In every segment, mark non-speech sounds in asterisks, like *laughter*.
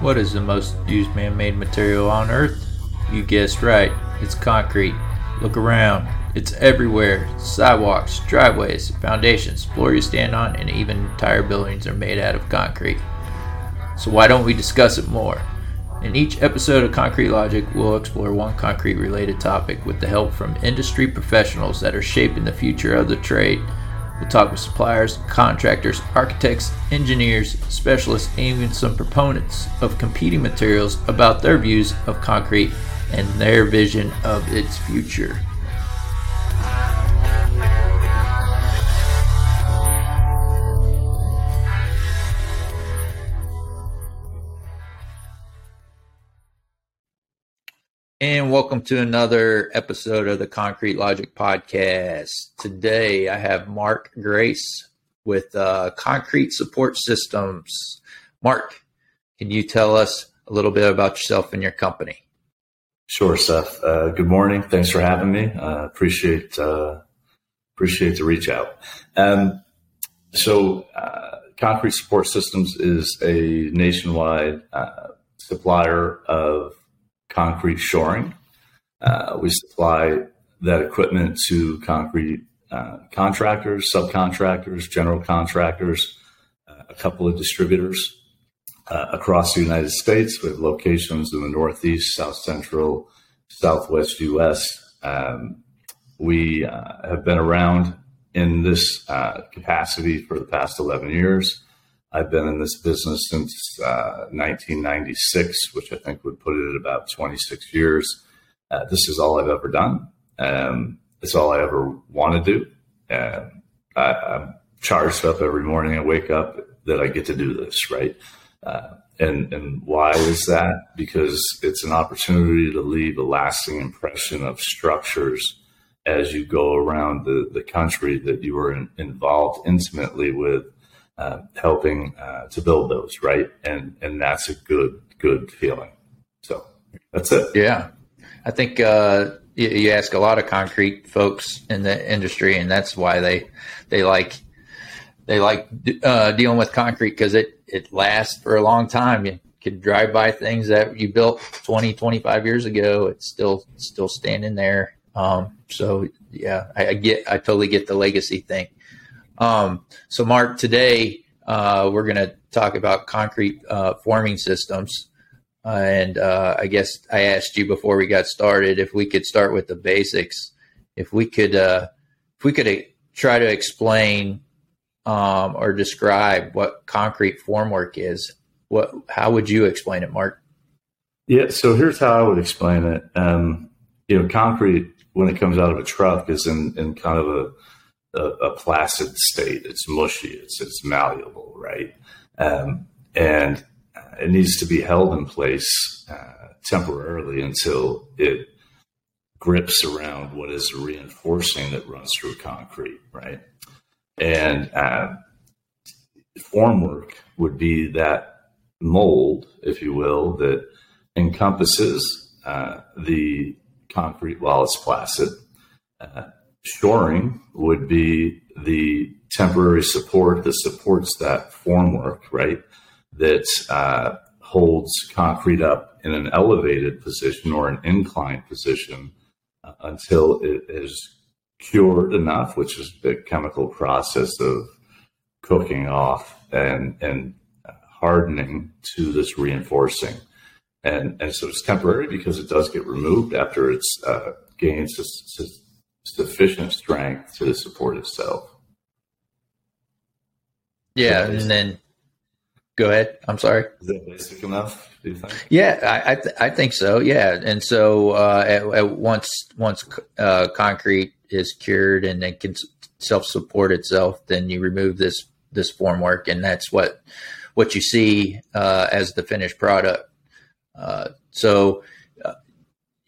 What is the most used man made material on Earth? You guessed right, it's concrete. Look around, it's everywhere. Sidewalks, driveways, foundations, floor you stand on, and even entire buildings are made out of concrete. So why don't we discuss it more? In each episode of Concrete Logic, we'll explore one concrete related topic with the help from industry professionals that are shaping the future of the trade. We'll talk with suppliers, contractors, architects, engineers, specialists, and even some proponents of competing materials about their views of concrete and their vision of its future. Welcome to another episode of the Concrete Logic Podcast. Today I have Mark Grace with uh, Concrete Support Systems. Mark, can you tell us a little bit about yourself and your company? Sure, Seth. Uh, good morning. Thanks for having me. Uh, appreciate uh, appreciate the reach out. Um, so, uh, Concrete Support Systems is a nationwide uh, supplier of concrete shoring. Uh, we supply that equipment to concrete uh, contractors, subcontractors, general contractors, uh, a couple of distributors uh, across the United States. We have locations in the Northeast, South Central, Southwest U.S. Um, we uh, have been around in this uh, capacity for the past 11 years. I've been in this business since uh, 1996, which I think would put it at about 26 years. Uh, this is all I've ever done. Um, it's all I ever want to do. Uh, I, am charged up every morning. I wake up that I get to do this, right? Uh, and and why is that? Because it's an opportunity to leave a lasting impression of structures as you go around the, the country that you are in, involved intimately with uh, helping uh, to build those, right? And and that's a good good feeling. So that's it. Yeah, I think uh, you, you, ask a lot of concrete folks in the industry, and that's why they they like they like uh, dealing with concrete because it it lasts for a long time. You can drive by things that you built 20, 25 years ago. It's still still standing there. Um, so yeah, I, I get I totally get the legacy thing. Um, so, Mark, today uh, we're going to talk about concrete uh, forming systems. And uh, I guess I asked you before we got started if we could start with the basics. If we could, uh, if we could uh, try to explain um, or describe what concrete formwork is, what how would you explain it, Mark? Yeah, so here's how I would explain it. Um, you know, concrete when it comes out of a truck is in, in kind of a a, a plastic state. It's mushy. It's it's malleable, right? Um, and it needs to be held in place uh, temporarily until it grips around what is reinforcing that runs through concrete, right? And uh, formwork would be that mold, if you will, that encompasses uh, the concrete while it's plastic, uh, shoring would be the temporary support that supports that formwork, right? That uh, holds concrete up in an elevated position or an inclined position uh, until it is cured enough, which is the chemical process of cooking off and and hardening to this reinforcing. And, and so it's temporary because it does get removed after it's uh, gains sufficient strength to support itself. Yeah, and then go ahead. I'm sorry. Is that basic enough? Do you think? Yeah, I I, th- I think so. Yeah, and so uh, at, at once once uh, concrete is cured and it can self support itself, then you remove this this formwork, and that's what what you see uh, as the finished product. Uh, so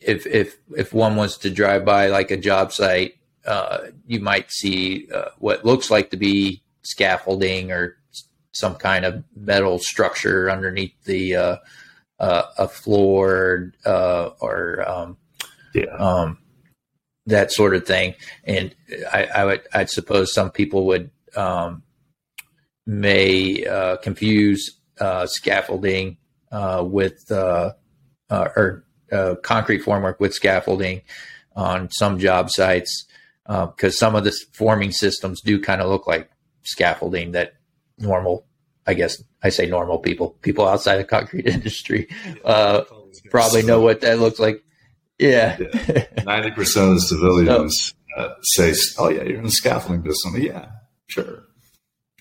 if if if one was to drive by like a job site, uh, you might see uh, what looks like to be scaffolding or some kind of metal structure underneath the uh, uh a floor uh, or um, yeah. um, that sort of thing. And I, I would, I'd suppose some people would um, may uh, confuse uh, scaffolding uh, with uh, uh, or uh, concrete formwork with scaffolding on some job sites because some of the forming systems do kind of look like scaffolding that normal, I guess I say normal people, people outside the concrete *laughs* industry, probably know what that looks like. Yeah. Ninety percent of the civilians so, uh, say, "Oh yeah, you're in the scaffolding business." Yeah, sure,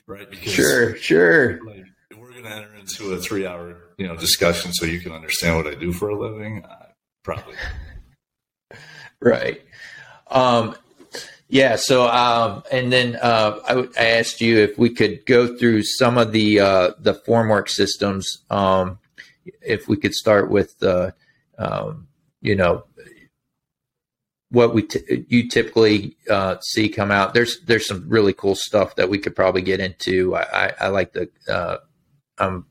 right? Because sure, sure. Like, we're going to enter into a three-hour, you know, discussion so you can understand what I do for a living. Uh, probably. *laughs* right. Um, yeah. So, um, and then uh, I, asked you if we could go through some of the uh, the formwork systems. Um, if we could start with the um, you know what we t- you typically uh, see come out. There's there's some really cool stuff that we could probably get into. I, I, I like the uh, um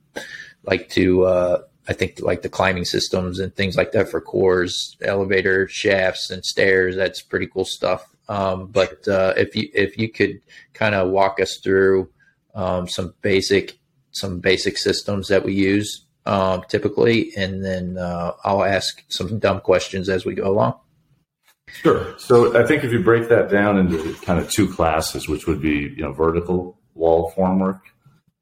like to uh, I think like the climbing systems and things like that for cores, elevator shafts and stairs. That's pretty cool stuff. Um, but uh, if you if you could kind of walk us through um, some basic some basic systems that we use um, typically, and then uh, I'll ask some dumb questions as we go along. Sure. So I think if you break that down into kind of two classes, which would be you know vertical wall formwork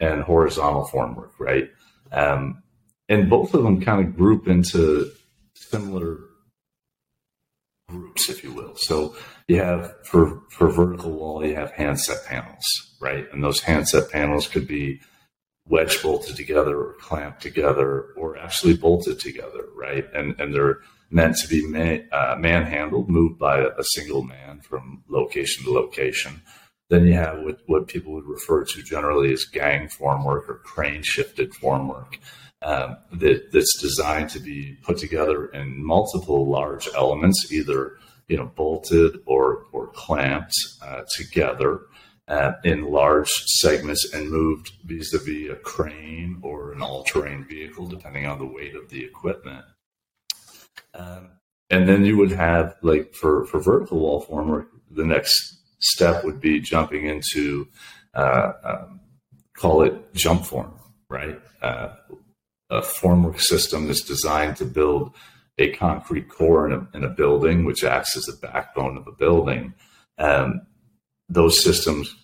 and horizontal formwork, right? Um, and both of them kind of group into similar groups, if you will. So you have for for vertical wall, you have handset panels, right? And those handset panels could be wedge bolted together or clamped together or actually bolted together, right? And and they're meant to be man, uh, manhandled, moved by a, a, single man from location to location. Then you have what, what people would refer to generally as gang formwork or crane shifted formwork um, that, that's designed to be put together in multiple large elements, either you know bolted or or clamped uh, together uh, in large segments and moved vis-a-vis a crane or an all-terrain vehicle, depending on the weight of the equipment. Um, and then you would have like for for vertical wall formwork, the next step would be jumping into uh, um, call it jump form, right? Uh, a formwork system that's designed to build a concrete core in a, in a building, which acts as the backbone of a building. Um, those systems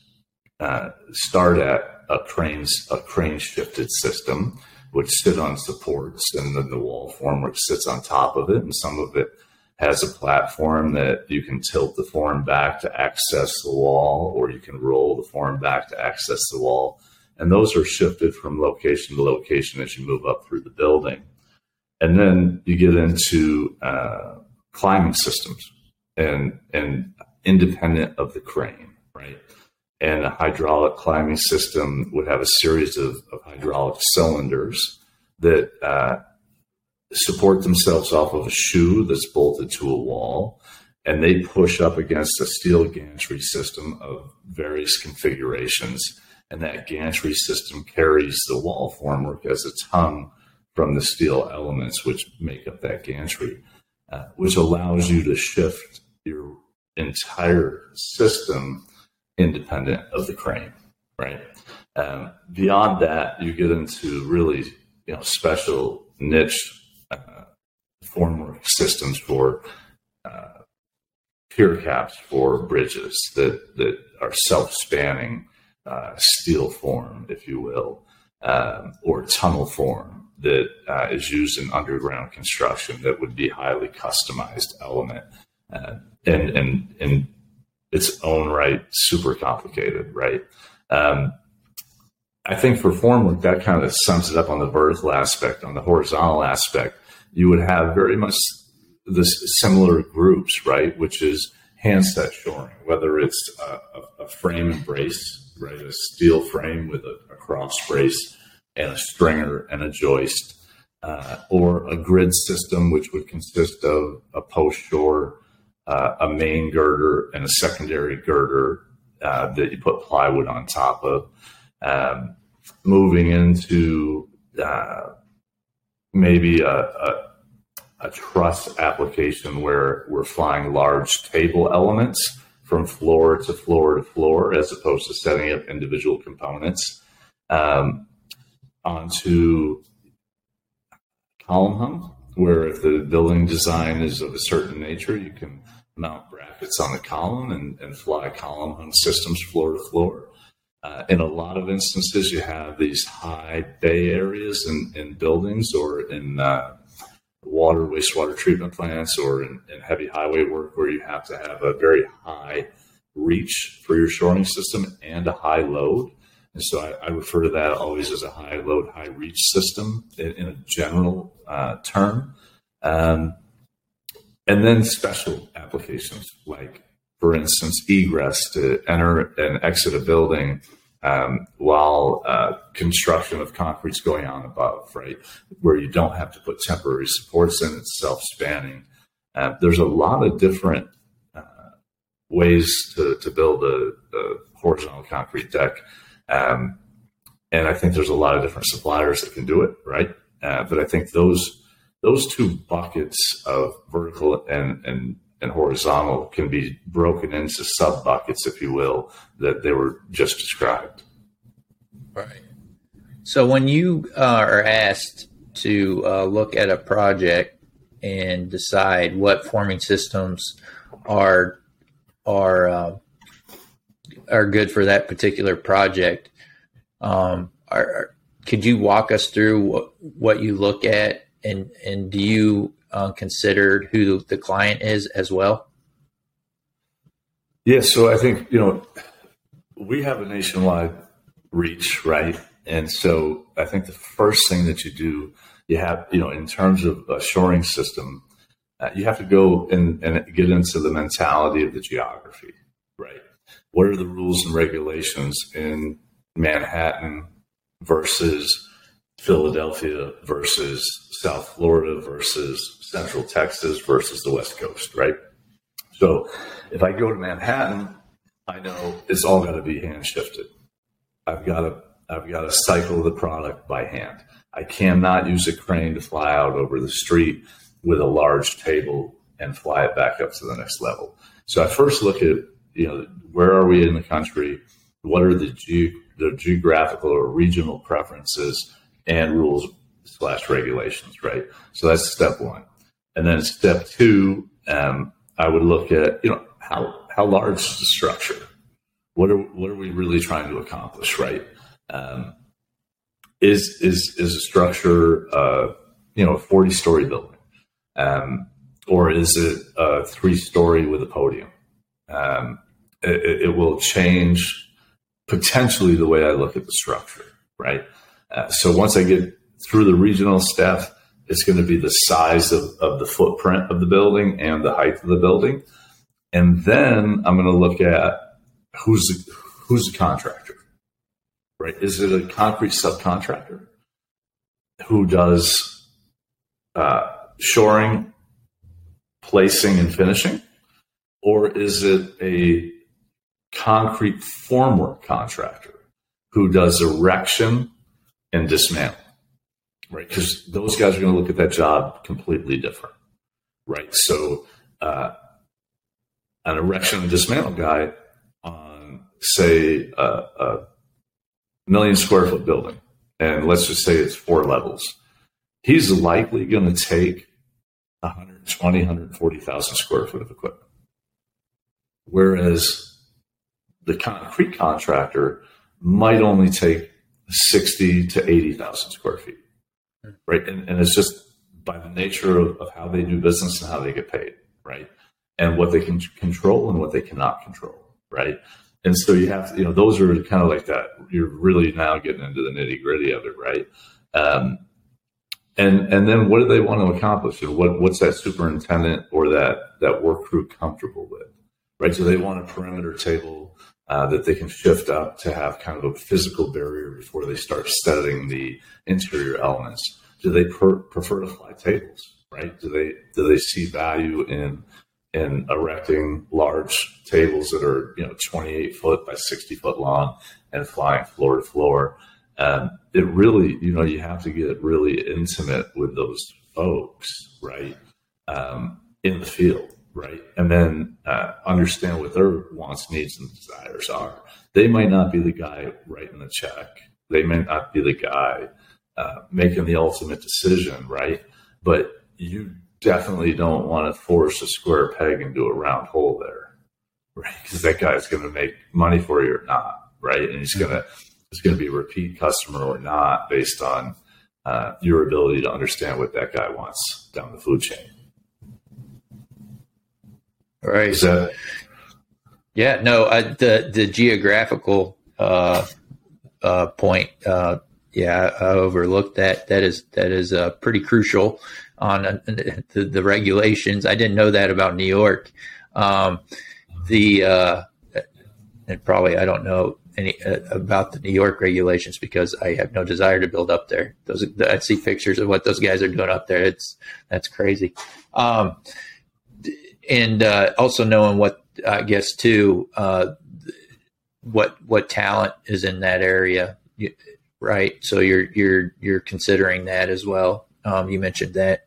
uh, start at a cranes a crane shifted system, which sit on supports, and then the wall form which sits on top of it, and some of it has a platform that you can tilt the form back to access the wall, or you can roll the form back to access the wall. And those are shifted from location to location as you move up through the building. And then you get into uh, climbing systems and, and independent of the crane, right? And a hydraulic climbing system would have a series of, of hydraulic cylinders that uh, support themselves off of a shoe that's bolted to a wall. And they push up against a steel gantry system of various configurations. And that gantry system carries the wall formwork as it's hung from the steel elements which make up that gantry, uh, which allows you to shift your entire system independent of the crane, right? Um, beyond that, you get into really you know special niche uh, formwork systems for uh, pier caps for bridges that that are self-spanning uh, steel form, if you will, um, or tunnel form that uh, is used in underground construction that would be highly customized element. Uh, and and and its own right super complicated, right? Um, I think for formwork, that kind of sums it up on the vertical aspect. On the horizontal aspect, you would have very much this similar groups, right? Which is handset shoring, whether it's a, a frame and brace, right? A steel frame with a, a cross brace and a stringer and a joist, uh, or a grid system, which would consist of a post shore uh, a main girder and a secondary girder uh, that you put plywood on top of. Um, moving into uh, maybe a, a, a truss application where we're flying large table elements from floor to floor to floor, as opposed to setting up individual components um, onto column hung, where if the building design is of a certain nature, you can mount brackets on the column and, and fly column hung systems floor to floor. Uh, in a lot of instances, you have these high bay areas in, in buildings or in uh, water, wastewater treatment plants, or in, in, heavy highway work where you have to have a very high reach for your shoring system and a high load. And so I, I refer to that always as a high load, high reach system in, in a general uh, term. Um, and then special applications like, for instance, egress to enter and exit a building um, while uh, construction of concrete is going on above, right? Where you don't have to put temporary supports in, it's self spanning. Uh, there's a lot of different uh, ways to, to build a, a, horizontal concrete deck. Um, and I think there's a lot of different suppliers that can do it, right? Uh, but I think those those two buckets of vertical and, and and horizontal can be broken into sub buckets, if you will, that they were just described. Right. So when you uh, are asked to uh, look at a project and decide what forming systems are are uh, are good for that particular project, um, are, could you walk us through what, what you look at and and do you uh, considered who the client is as well? Yeah, so I think you know we have a nationwide reach, right? And so I think the first thing that you do, you have you know in terms of a shoring system, uh, you have to go and, and get into the mentality of the geography? What are the rules and regulations in Manhattan versus Philadelphia versus South Florida versus Central Texas versus the West Coast, right? So if I go to Manhattan, I know it's all got to be hand shifted. I've got to I've got to cycle the product by hand. I cannot use a crane to fly out over the street with a large table and fly it back up to the next level. So I first look at you know where are we in the country? What are the, ge- the geographical or regional preferences and rules slash regulations, right? So that's step one. And then step two, um, I would look at, you know, how, how large is the structure? What are, what are we really trying to accomplish, right? Um, is, is, is a structure, uh, you know, a 40 story building? Um, or is it a three story with a podium? Um, it, it, will change potentially the way I look at the structure, right? Uh, so once I get through the regional step, it's going to be the size of, of the footprint of the building and the height of the building. And then I'm going to look at who's the, who's the contractor, right? Is it a concrete subcontractor who does uh, shoring, placing, and finishing? Or is it a concrete formwork contractor who does erection and dismantle? right? Because those guys are going to look at that job completely different, right? So, uh, an erection and dismantle guy on, say, a, a million square foot building, and let's just say it's four levels, he's likely going to take 120, 140,000 square foot of equipment. Whereas the concrete contractor might only take 60 to 80,000 square feet right? And, and it's just by the nature of, of, how they do business and how they get paid, right? And what they can control and what they cannot control, right? And so you have, you know, those are kind of like that. You're really now getting into the nitty gritty of it, right? Um, and and then what do they want to accomplish? And what what's that superintendent or that that work crew comfortable with, right? So they want a perimeter table uh, that they can shift up to have kind of a physical barrier before they start studying the interior elements. Do they per- prefer to fly tables? Right? Do they do they see value in in erecting large tables that are you know 28 foot by 60 foot long and flying floor to floor? Um, it really you know you have to get really intimate with those folks, right? um, in the field, right? And then uh, understand what their wants, needs, and desires are. They might not be the guy writing the check. They may not be the guy uh, making the ultimate decision, right? But you definitely don't want to force a square peg into a round hole there, right? Because that guy's going to make money for you or not, right? And he's going to he's going to be a repeat customer or not based on uh, your ability to understand what that guy wants down the food chain. Right. That, yeah. No. I, the the geographical uh, uh, point. Uh, yeah, I overlooked that. That is that is uh, pretty crucial on uh, *laughs* the, the, regulations. I didn't know that about New York. Um, the uh, and probably I don't know any uh, about the New York regulations because I have no desire to build up there. Those I see pictures of what those guys are doing up there. It's that's crazy. Um, and uh, also knowing what I guess too, uh, what what talent is in that area, right? So you're you're you're considering that as well. Um, you mentioned that,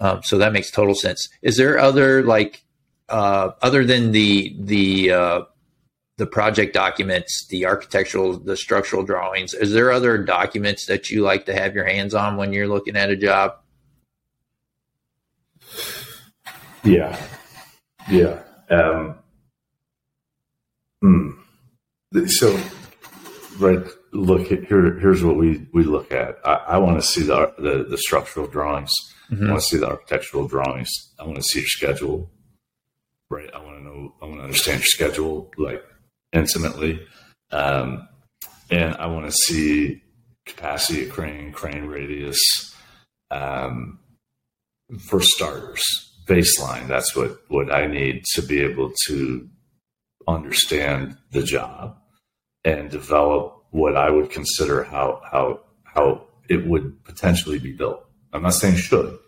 um, so that makes total sense. Is there other like uh, other than the the uh, the project documents, the architectural, the structural drawings? Is there other documents that you like to have your hands on when you're looking at a job? Yeah, yeah. Um, hmm. So, right look here. Here's what we we look at. I, I want to see the, the, the structural drawings. Mm-hmm. I want to see the architectural drawings. I want to see your schedule. Right. I want to know. I want to understand your schedule like intimately, um, and I want to see capacity of crane, crane radius. Um, for starters, baseline. That's what what I need to be able to understand the job and develop what I would consider how how how it would potentially be built. I'm not saying should,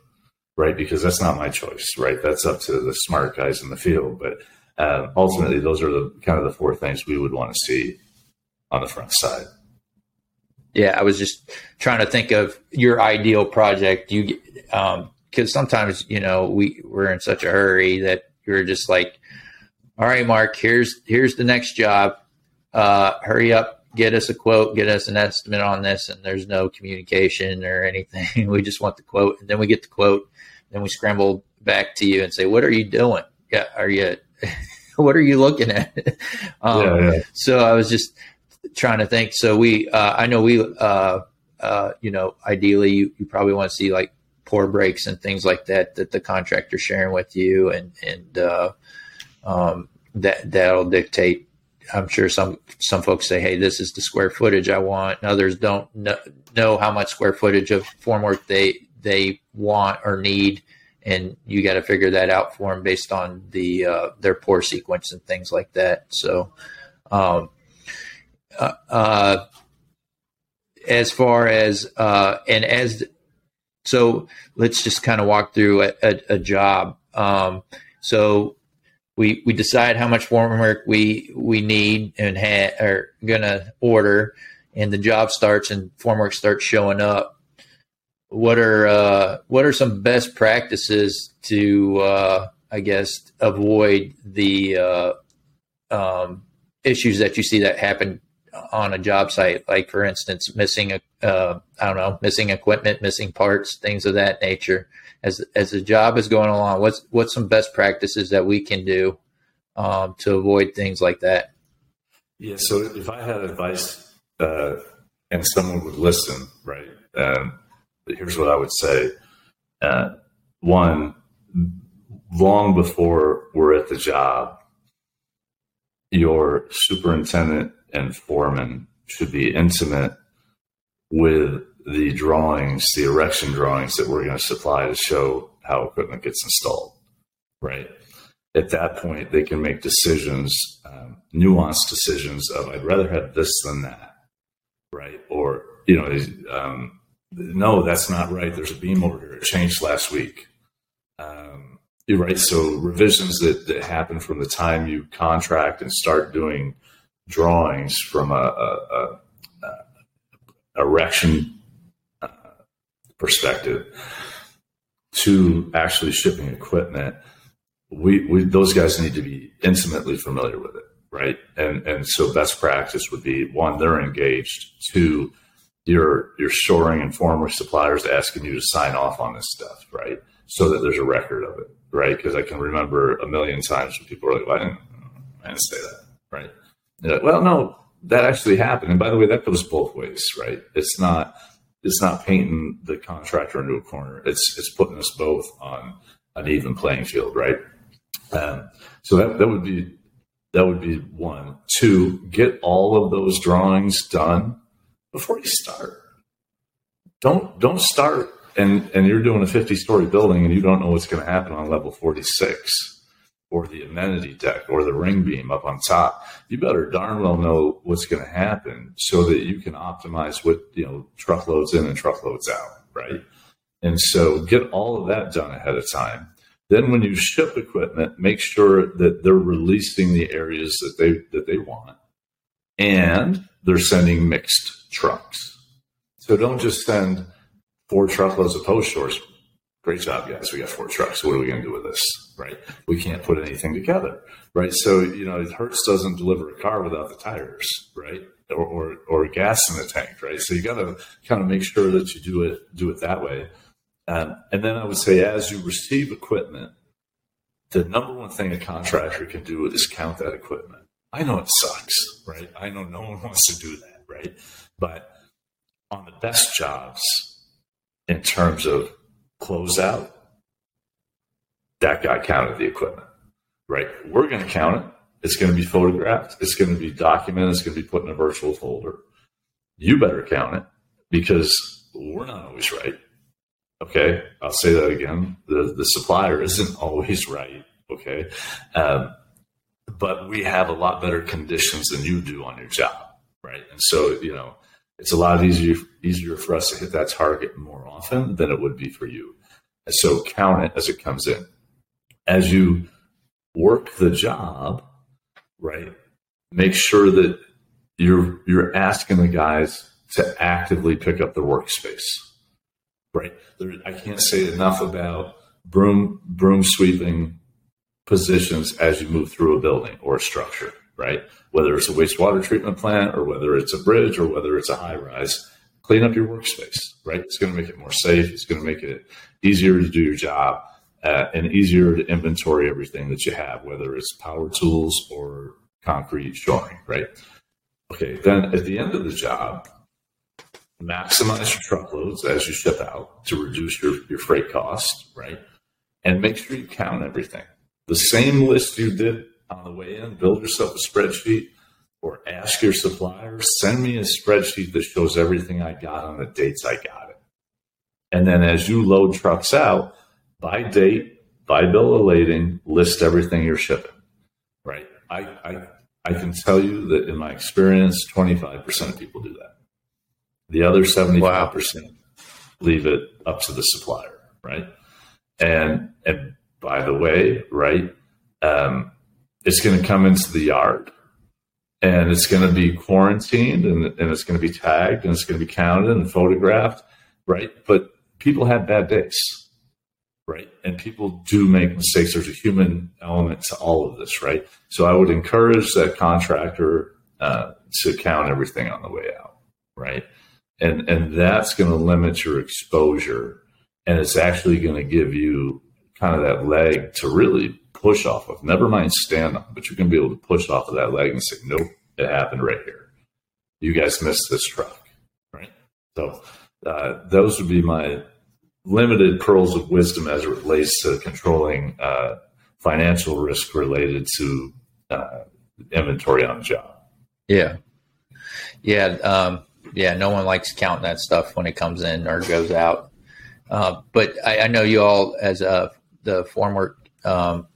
right? Because that's not my choice, right? That's up to the smart guys in the field. But uh, ultimately, those are the kind of the four things we would want to see on the front side. Yeah, I was just trying to think of your ideal project. You because sometimes you know we we're in such a hurry that you're just like, all right, Mark, here's here's the next job. Uh, hurry up, get us a quote, get us an estimate on this, and there's no communication or anything. *laughs* we just want the quote, and then we get the quote, then we scramble back to you and say, "What are you doing? Yeah, are you? *laughs* what are you looking at?" *laughs* um, yeah, yeah. So I was just trying to think. So we, uh, I know we, uh, uh, you know, ideally you, you probably want to see like pour breaks and things like that that the contractor's sharing with you, and and uh, um, that that'll dictate I'm sure some some folks say, "Hey, this is the square footage I want." And others don't know, know how much square footage of formwork they they want or need, and you got to figure that out for them based on the uh, their pour sequence and things like that. So, um, uh, uh, as far as uh, and as so, let's just kind of walk through a, a, a job. Um, so we we decide how much formwork we we need and ha- are gonna order, and the job starts and formwork starts showing up. What are uh, what are some best practices to uh, I guess avoid the uh, um, issues that you see that happen on a job site, like for instance, missing a uh, I don't know, missing equipment, missing parts, things of that nature as as the job is going along, what's what's some best practices that we can do um, to avoid things like that? Yeah. So if I had advice uh, and someone would listen, right? Um, here's what I would say. Uh, one, long before we're at the job, your superintendent and foreman should be intimate with the drawings, the erection drawings that we're going to supply to show how equipment gets installed, right? At that point, they can make decisions, um, nuanced decisions of I'd rather have this than that, right? Or you know, um, no, that's not right. There's a beam order. It changed last week. Um, right. So revisions that, that happen from the time you contract and start doing drawings from a, a, a, erection uh, perspective. to actually shipping equipment, we, we those guys need to be intimately familiar with it, right? And and so best practice would be one, they're engaged. Two, you're you're shoring and former suppliers asking you to sign off on this stuff, right? So that there's a record of it, right? Because I can remember a million times when people are like, well, I, didn't, I didn't say that, right? Like, well, no, that actually happened. And by the way, that goes both ways, right? It's not it's not painting the contractor into a corner. It's it's putting us both on an even playing field, right? Um, so that that would be that would be one. Two, get all of those drawings done before you start. Don't don't start and and you're doing a 50 story building and you don't know what's going to happen on level 46 or the amenity deck or the ring beam up on top, you better darn well know what's going to happen so that you can optimize what, you know, truckloads in and truckloads out, right? And so get all of that done ahead of time. Then when you ship equipment, make sure that they're releasing the areas that they that they want and they're sending mixed trucks. So don't just send four truckloads of post shores great job, guys. We got four trucks. What are we going to do with this? Right? We can't put anything together. Right? So you know, Hertz doesn't deliver a car without the tires, right? Or, or, or gas in the tank, right? So you got to kind of make sure that you do it do it that way. Um, and then I would say, as you receive equipment, the number one thing a contractor can do is count that equipment. I know it sucks, right? I know no one wants to do that, right? But on the best jobs, in terms of closeout, that guy counted the equipment, right? We're going to count it. It's going to be photographed. It's going to be documented. It's going to be put in a virtual folder. You better count it because we're not always right. Okay. I'll say that again. The, the supplier isn't *laughs* always right. Okay. Um, but we have a lot better conditions than you do on your job. Right. And so, you know, it's a lot easier easier for us to hit that target more often than it would be for you. So count it as it comes in. As you work the job, right? Make sure that you're you're asking the guys to actively pick up the workspace. Right? There, I can't say enough about broom broom sweeping positions as you move through a building or a structure, right? whether it's a wastewater treatment plant or whether it's a bridge or whether it's a high rise, clean up your workspace, right? It's going to make it more safe. It's going to make it easier to do your job uh, and easier to inventory everything that you have, whether it's power tools or concrete shoring, right? Okay, then at the end of the job, maximize your truckloads as you ship out to reduce your, your freight costs, right? And make sure you count everything. The same list you did on the way in, build yourself a spreadsheet or ask your supplier, send me a spreadsheet that shows everything I got on the dates I got it. And then as you load trucks out, by date, by bill of lading, list everything you're shipping. Right. I, I, I can tell you that in my experience, 25% of people do that. The other 75% wow. leave it up to the supplier. Right. And, and by the way, right, um, it's going to come into the yard and it's going to be quarantined and, and it's going to be tagged and it's going to be counted and photographed, right? But people have bad days, right? And people do make mistakes. There's a human element to all of this, right? So I would encourage that contractor uh, to count everything on the way out, right? And and that's going to limit your exposure, and it's actually going to give you kind of that leg to really push off of. Never mind stand on, but you're going to be able to push off of that leg and say, nope, it happened right here. You guys missed this truck, right? So uh, those would be my limited pearls of wisdom as it relates to controlling uh, financial risk related to uh, inventory on the job. Yeah. Yeah. Um, yeah. No one likes counting that stuff when it comes in or goes out. Uh, but I, I, know you all, as a, the former um,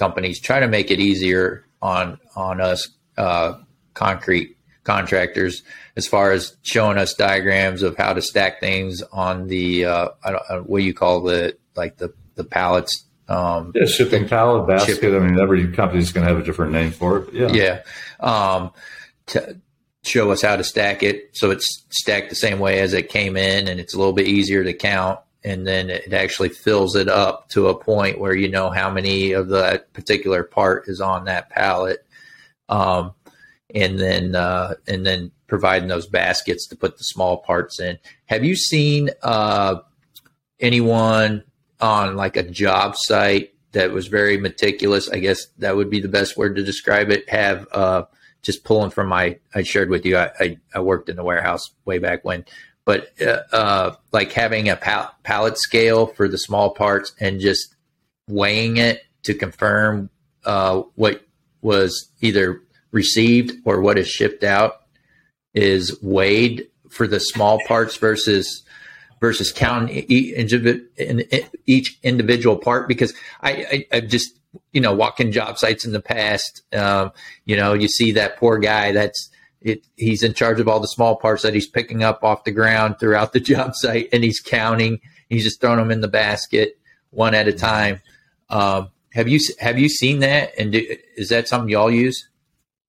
companies try to make it easier on on us uh, concrete contractors as far as showing us diagrams of how to stack things on the uh, I don't, uh, what do you call the like the the pallets um, yeah shipping pallet basket. Shipping. i mean every company's going to have a different name for it yeah. Yeah. Um, to show us how to stack it so it's stacked the same way as it came in and it's a little bit easier to count and then it actually fills it up to a point where you know how many of that particular part is on that pallet. Um, and then uh, and then providing those baskets to put the small parts in. Have you seen uh, anyone on like a job site that was very meticulous? I guess that would be the best word to describe it. Have uh, just pulling from my I shared with you. I, I, I worked in the warehouse way back when, but uh, uh, like having a pal- pallet scale for the small parts and just weighing it to confirm uh, what was either received or what is shipped out is weighed for the small parts versus versus counting each individual part because I, I, I just you know walking job sites in the past um, you know you see that poor guy that's it, he's in charge of all the small parts that he's picking up off the ground throughout the *laughs* job site and he's counting he's just throwing them in the basket one at a time um, have you have you seen that and do, is that something y'all use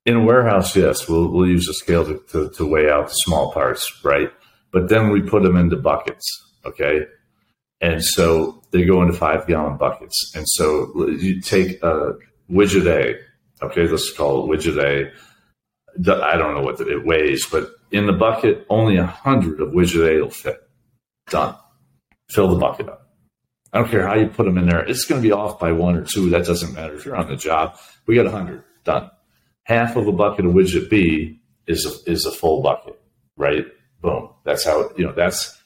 in a warehouse, yes, we'll, we'll use a scale to, to, to weigh out the small parts, right? But then we put them into buckets, okay? And so they go into five gallon buckets. And so you take a widget A, okay, let's call it widget A. I don't know what it weighs, but in the bucket, only a hundred of widget A will fit. Done. Fill the bucket up. I don't care how you put them in there. It's going to be off by one or two. That doesn't matter. If you're on the job, we got a hundred. Done half of a bucket of widget B is a, is a full bucket, right? Boom. That's how you know. That's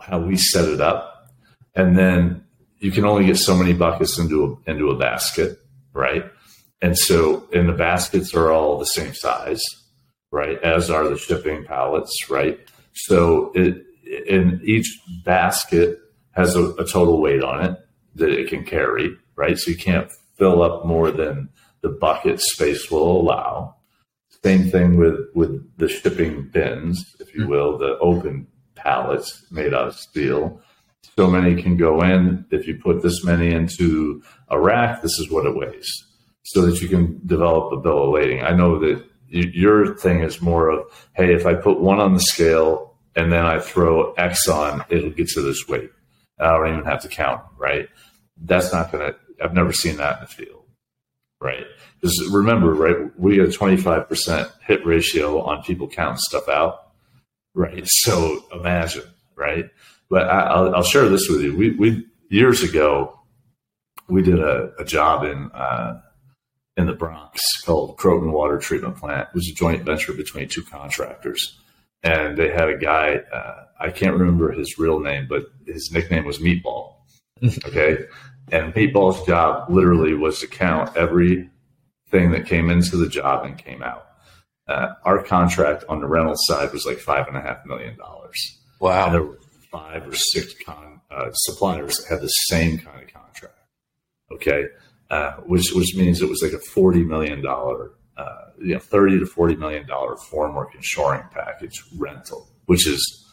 how we set it up, and then you can only get so many buckets into a, into a basket, right? And so, and the baskets are all the same size, right? As are the shipping pallets, right? So, it in each basket has a, a total weight on it that it can carry, right? So you can't fill up more than the bucket space will allow. Same thing with, with the shipping bins, if you hmm. will, the open pallets made out of steel. So many can go in. If you put this many into a rack, this is what it weighs so that you can develop a bill of lading. I know that your thing is more of, hey, if I put one on the scale and then I throw X on, it'll get to this weight. I don't even have to count, right? That's not going to, I've never seen that in the field right? Because remember, right, we get a 25% hit ratio on people counting stuff out, right? So imagine, right? But I, will share this with you. We, we years ago, we did a, a job in uh, in the Bronx called Croton Water Treatment Plant. It was a joint venture between two contractors, and they had a guy. Uh, I can't remember his real name, but his nickname was Meatball. *laughs* Okay, and Meatball's job literally was to count everything that came into the job and came out. Uh, our contract on the rental side was like five and a half million dollars. Wow. And there were five or six con, uh, suppliers that had the same kind of contract. Okay. Uh, which, which means it was like a $40 million, uh, you know, 30 to $40 million formwork and shoring package rental, which is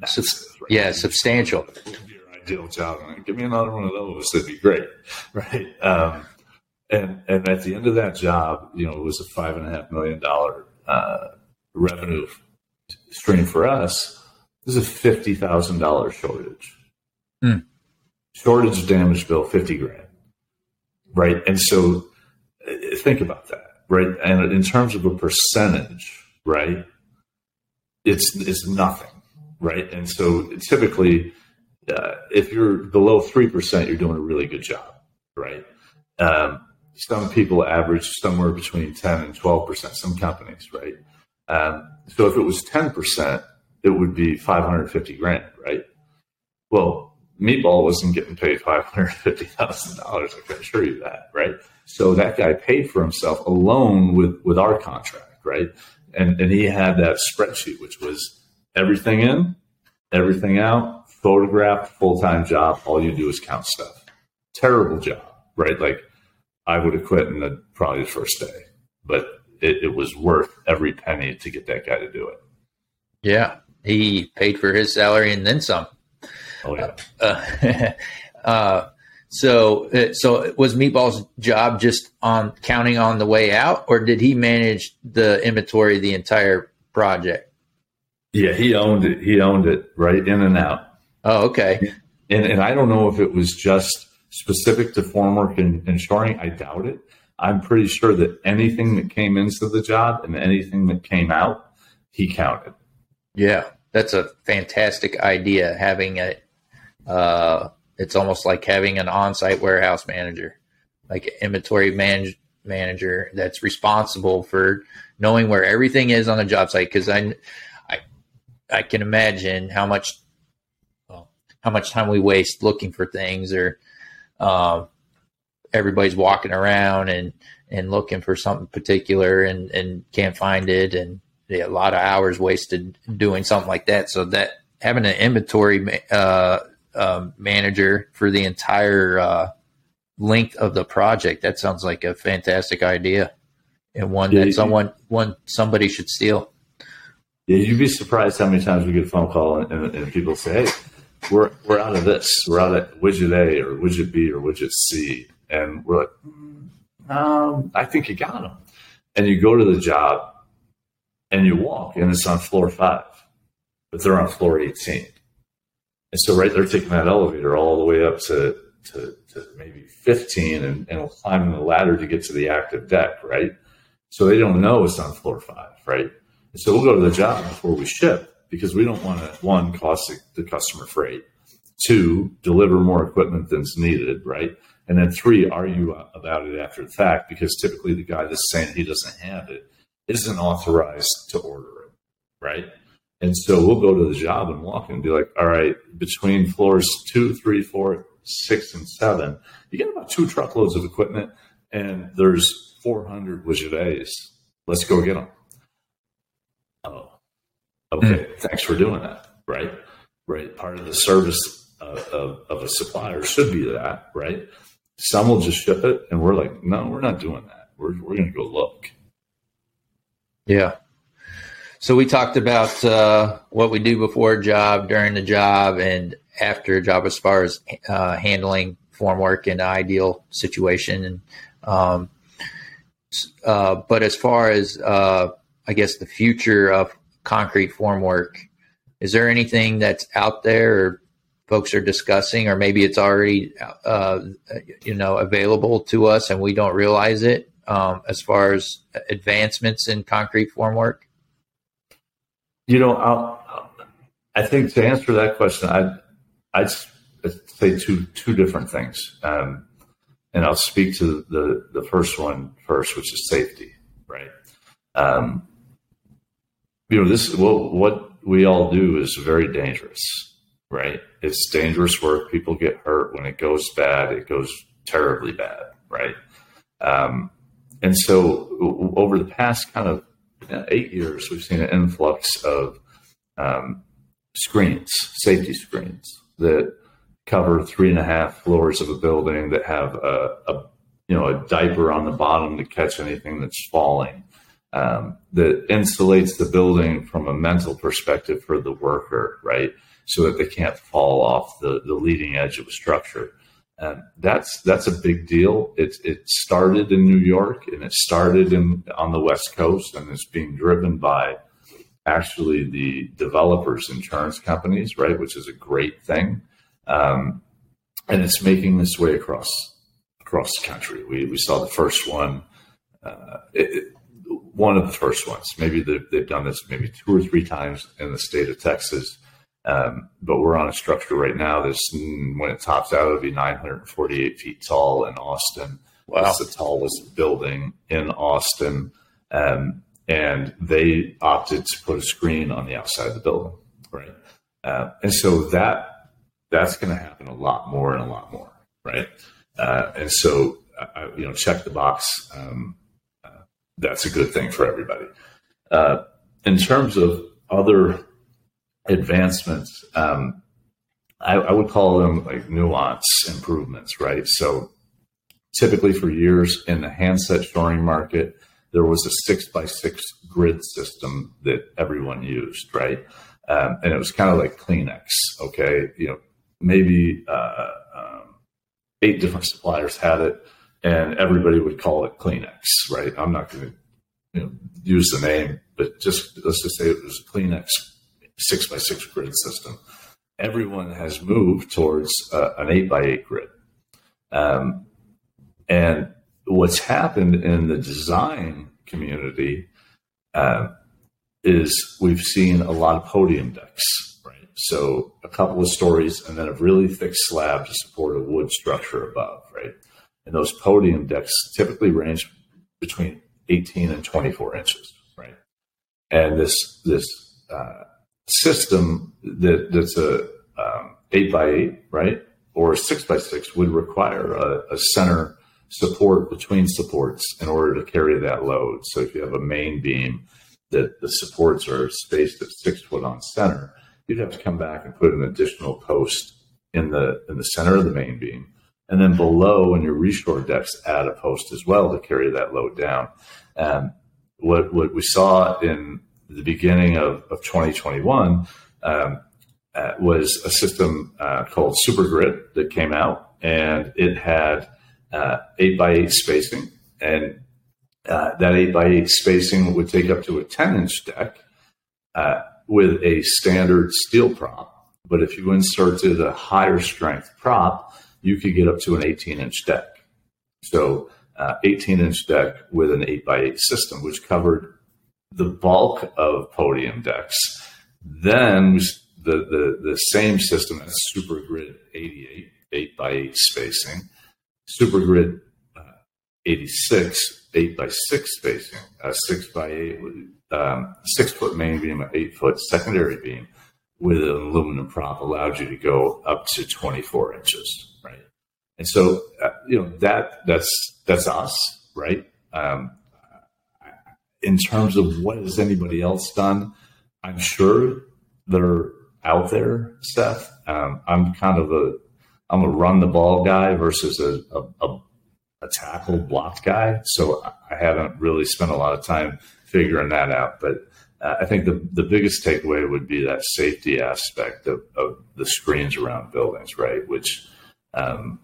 massive, right? yeah, substantial ideal job. Give me another one of those. That'd be great. *laughs* Right. Um, and, and at the end of that job, you know, it was a five and a half million dollar, uh, revenue stream for us. This is a $50,000 shortage. Mm. Shortage damage bill, 50 grand. Right. And so uh, think about that. Right. And in terms of a percentage, right, it's, it's nothing. Right. And so typically, uh, if you're below 3%, you're doing a really good job, right? Um, some people average somewhere between 10 and 12%, some companies, right? Um, so if it was 10%, it would be 550 grand, right? Well, Meatball wasn't getting paid $550,000. I can assure you that, right? So that guy paid for himself alone with, with our contract, right? And, and he had that spreadsheet, which was everything in, everything out, photographed, full time job. All you do is count stuff. Terrible job, right? Like I would have quit in the probably the first day, but it, it was worth every penny to get that guy to do it. Yeah, he paid for his salary and then some. Oh yeah. Uh, *laughs* uh, so, uh, so was Meatball's job just on counting on the way out, or did he manage the inventory the entire project? Yeah, he owned it. He owned it right in and out. Oh, okay. and, and I don't know if it was just specific to formwork and, and shoring. I doubt it. I'm pretty sure that anything that came into the job and anything that came out, he counted. Yeah, that's a fantastic idea. Having a, uh, it's almost like having an on-site warehouse manager, like inventory manage, manager that's responsible for knowing where everything is on the job site. Because I, I, I can imagine how much, well, how much time we waste looking for things, or um, everybody's walking around and and looking for something particular and and can't find it, and yeah, a lot of hours wasted doing something like that. So that having an inventory uh, uh, manager for the entire uh, length of the project that sounds like a fantastic idea and one yeah, that someone one somebody should steal. Yeah, you'd be surprised how many times we get a phone call and, and, and people say, "Hey, we're we're out of this. We're out of widget A or widget B or widget C," and we're like, mm, um, "I think you got them." And you go to the job and you walk, and it's on floor five, but they're on floor eighteen. And so, right, they're taking that elevator all the way up to to, to maybe 15 and, and climbing the ladder to get to the active deck, right? So they don't know it's on floor five, right? And so we'll go to the job before we ship because we don't want to, one, cost the customer freight, two, deliver more equipment than's needed, right? And then three, argue about it after the fact because typically the guy that's saying he doesn't have it isn't authorized to order it, right? And so we'll go to the job and walk and be like, all right, between floors two, three, four, six, and seven, you get about two truckloads of equipment, and there's 400 widget A's. Let's go get them. Oh, okay. Mm. Thanks for doing that. Right, right. Part of the service of, of, of a supplier should be that. Right. Some will just ship it, and we're like, no, we're not doing that. We're we're going to go look. Yeah. So we talked about uh, what we do before a job, during the job, and after a job as far as uh, handling formwork in an ideal situation. And um, uh, but as far as uh, I guess the future of concrete formwork, is there anything that's out there or folks are discussing, or maybe it's already uh, you know available to us and we don't realize it um, as far as advancements in concrete formwork? You know, I'll, i think to answer that question, I I'd say two two different things, um, and I'll speak to the the first one first, which is safety. Right. Um, you know, this well, what we all do is very dangerous. Right. It's dangerous work. People get hurt when it goes bad. It goes terribly bad. Right. Um, and so over the past kind of eight years, we've seen an influx of um, screens, safety screens that cover three and a half floors of a building that have a, a you know a diaper on the bottom to catch anything that's falling um, that insulates the building from a mental perspective for the worker right? So that they can't fall off the, the leading edge of a structure that's that's a big deal it, it started in new york and it started in on the west coast and it's being driven by actually the developers insurance companies, right, which is a great thing. Um, and it's making its way across across the country. We, we saw the first one, uh, it, one of the first ones. Maybe they've, done this maybe two or three times in the state of Texas. Um, but we're on a structure right now that's when it tops out, it'll be 948 feet tall in Austin. Wow. It's the tallest building in Austin. Um, and they opted to put a screen on the outside of the building, right? Uh, and so that that's going to happen a lot more and a lot more, right? Uh, and so uh, you know, check the box. Um, uh, that's a good thing for everybody. Uh, in terms of other advancements, um, I, I would call them like nuance improvements, right? So typically for years in the handset shoring market there was a six by six grid system that everyone used, right? Um, and it was kind of like Kleenex. Okay, you know, maybe uh, um, eight different suppliers had it, and everybody would call it Kleenex, right? I'm not going to you know, use the name, but just let's just say it was Kleenex six by six grid system. everyone has moved towards uh, an eight by eight grid. Um, and what's happened in the design community uh, is we've seen a lot of podium decks, right? So a couple of stories and then a really thick slab to support a wood structure above, right? And those podium decks typically range between 18 and 24 inches, right? And this this uh, system that that's a um, eight by eight, right, or six by six would require a, a center support between supports in order to carry that load. So if you have a main beam that the supports are spaced at six foot on center, you'd have to come back and put an additional post in the in the center of the main beam. And then below in your reshore decks, add a post as well to carry that load down. And what what we saw in the beginning of, of 2021 um, uh, was a system uh, called SuperGrid that came out, and it had uh, eight by eight spacing, and uh, that eight by eight spacing would take up to a 10 inch deck uh, with a standard steel prop. But if you inserted a higher strength prop, you could get up to an 18 inch deck. So, uh, 18 inch deck with an 8 by 8 system, which covered the bulk of podium decks. Then the, the, the same system as Super Grid 88, 8 by 8 spacing, Super Grid uh, 86, 8 by 6 spacing, uh, 6 by 8, um, 6 foot main beam, 8 foot secondary beam with an aluminum prop allowed you to go up to 24 inches, right? And so, uh, you know, that that's that's us, right? Um, in terms of what has anybody else done, I'm sure they're out there, Seth. Um, I'm kind of a I'm a run the ball guy versus a, a, a, a tackle block guy. So I haven't really spent a lot of time figuring that out. But uh, I think the, the biggest takeaway would be that safety aspect of, of the screens around buildings, right? Which, um,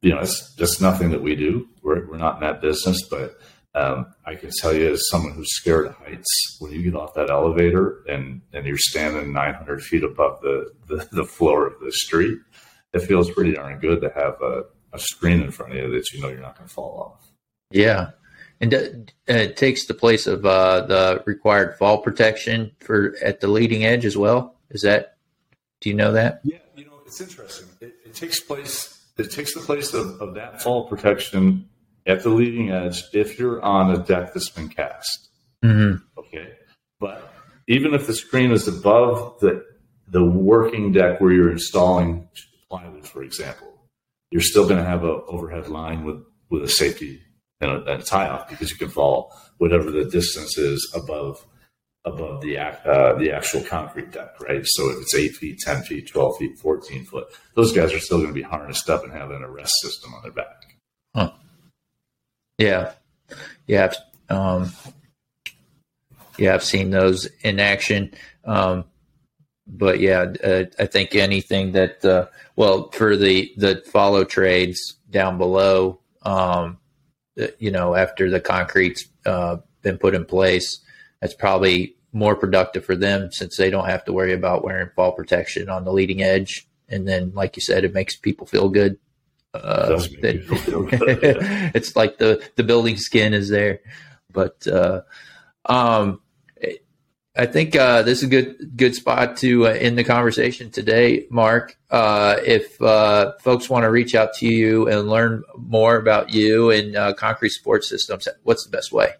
you know, it's just nothing that we do. We're, we're not in that business, but um, I can tell you, as someone who's scared of heights, when you get off that elevator and, and you're standing 900 feet above the, the, the floor of the street, it feels pretty darn good to have a, a screen in front of you that you know you're not going to fall off. Yeah. And it takes the place of uh, the required fall protection for at the leading edge as well. Is that? Do you know that? Yeah, you know it's interesting. It, it takes place. It takes the place of, of that fall protection at the leading edge if you're on a deck that's been cast. Mm-hmm. Okay, but even if the screen is above the the working deck where you're installing plywood, for example, you're still going to have an overhead line with with a safety and a, and a tie off because you can fall whatever the distance is above above the uh, the actual concrete deck, right? So if it's eight feet, ten feet, twelve feet, fourteen foot, those guys are still going to be harnessed up and have an arrest system on their back. Yeah, yeah, um, yeah. I've seen those in action. Um, but yeah, uh, I think anything that uh, well for the the follow trades down below, um, uh, you know, after the concrete's uh, been put in place, that's probably more productive for them since they don't have to worry about wearing fall protection on the leading edge. And then, like you said, it makes people feel good uh, that, *laughs* it's like the the building skin is there, but uh, um, I think uh, this is a good good spot to uh, end the conversation today, Mark. Uh, if uh, folks want to reach out to you and learn more about you and uh, concrete support systems, what's the best way?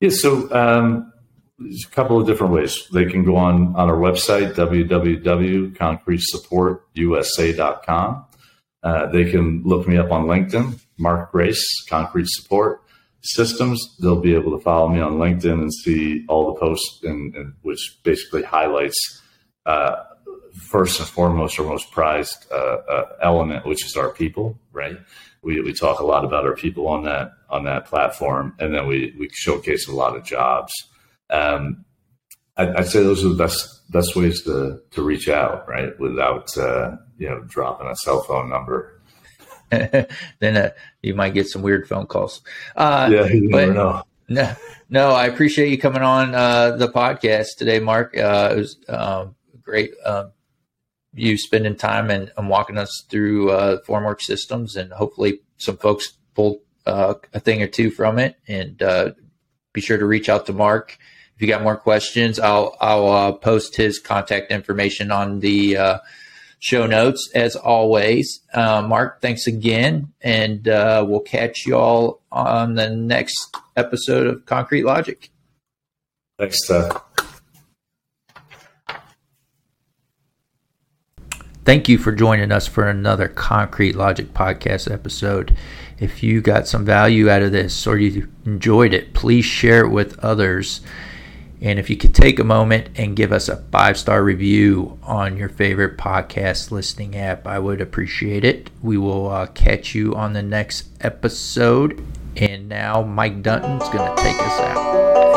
Yeah, so um, there's a couple of different ways. They can go on on our website www.concretesupportusa.com. Uh, they can look me up on LinkedIn, Mark Grace, Concrete Support Systems. They'll be able to follow me on LinkedIn and see all the posts, which basically highlights uh, first and foremost our most prized uh, uh, element, which is our people. Right? We, we talk a lot about our people on that on that platform, and then we we showcase a lot of jobs. Um, I'd, I'd, say those are the best best ways to to reach out, right? Without uh, you know dropping a cell phone number. *laughs* then uh, you might get some weird phone calls. Uh, yeah, you but, never know. *laughs* No, no, I appreciate you coming on uh, the podcast today, Mark. Uh, it was um, great, um, you spending time and, and walking us through uh, Formwork systems, and hopefully some folks pulled uh, a thing or two from it. And uh, be sure to reach out to Mark you got more questions. I'll I'll uh, post his contact information on the uh, show notes as always. Uh, Mark, thanks again, and we'll catch you all on the next episode of Concrete Logic. Thanks, Seth. Thank you for joining us for another Concrete Logic podcast episode. If you got some value out of this or you enjoyed it, please share it with others. And if you could take a moment and give us a five star review on your favorite podcast listening app, I would appreciate it. We will uh, catch you on the next episode. And now Mike Dunton's going to take us out.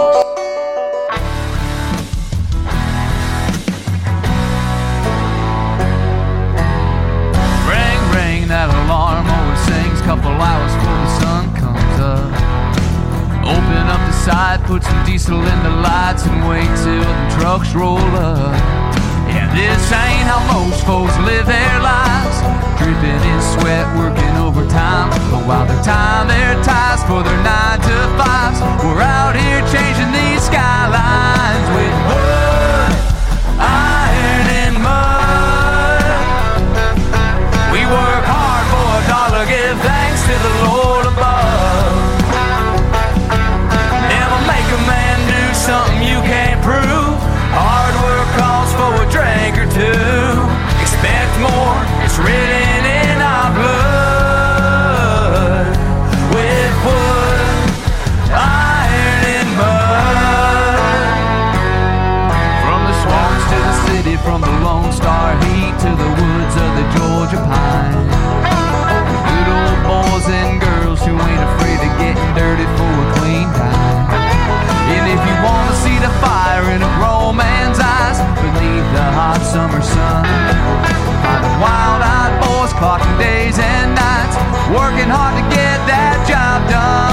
Open up the side, put some diesel in the lights, and wait till the trucks roll up. Yeah, this ain't how most folks live their lives. Dripping in sweat, working overtime. But while they're tying their ties for their nine to fives, we're out here changing. done.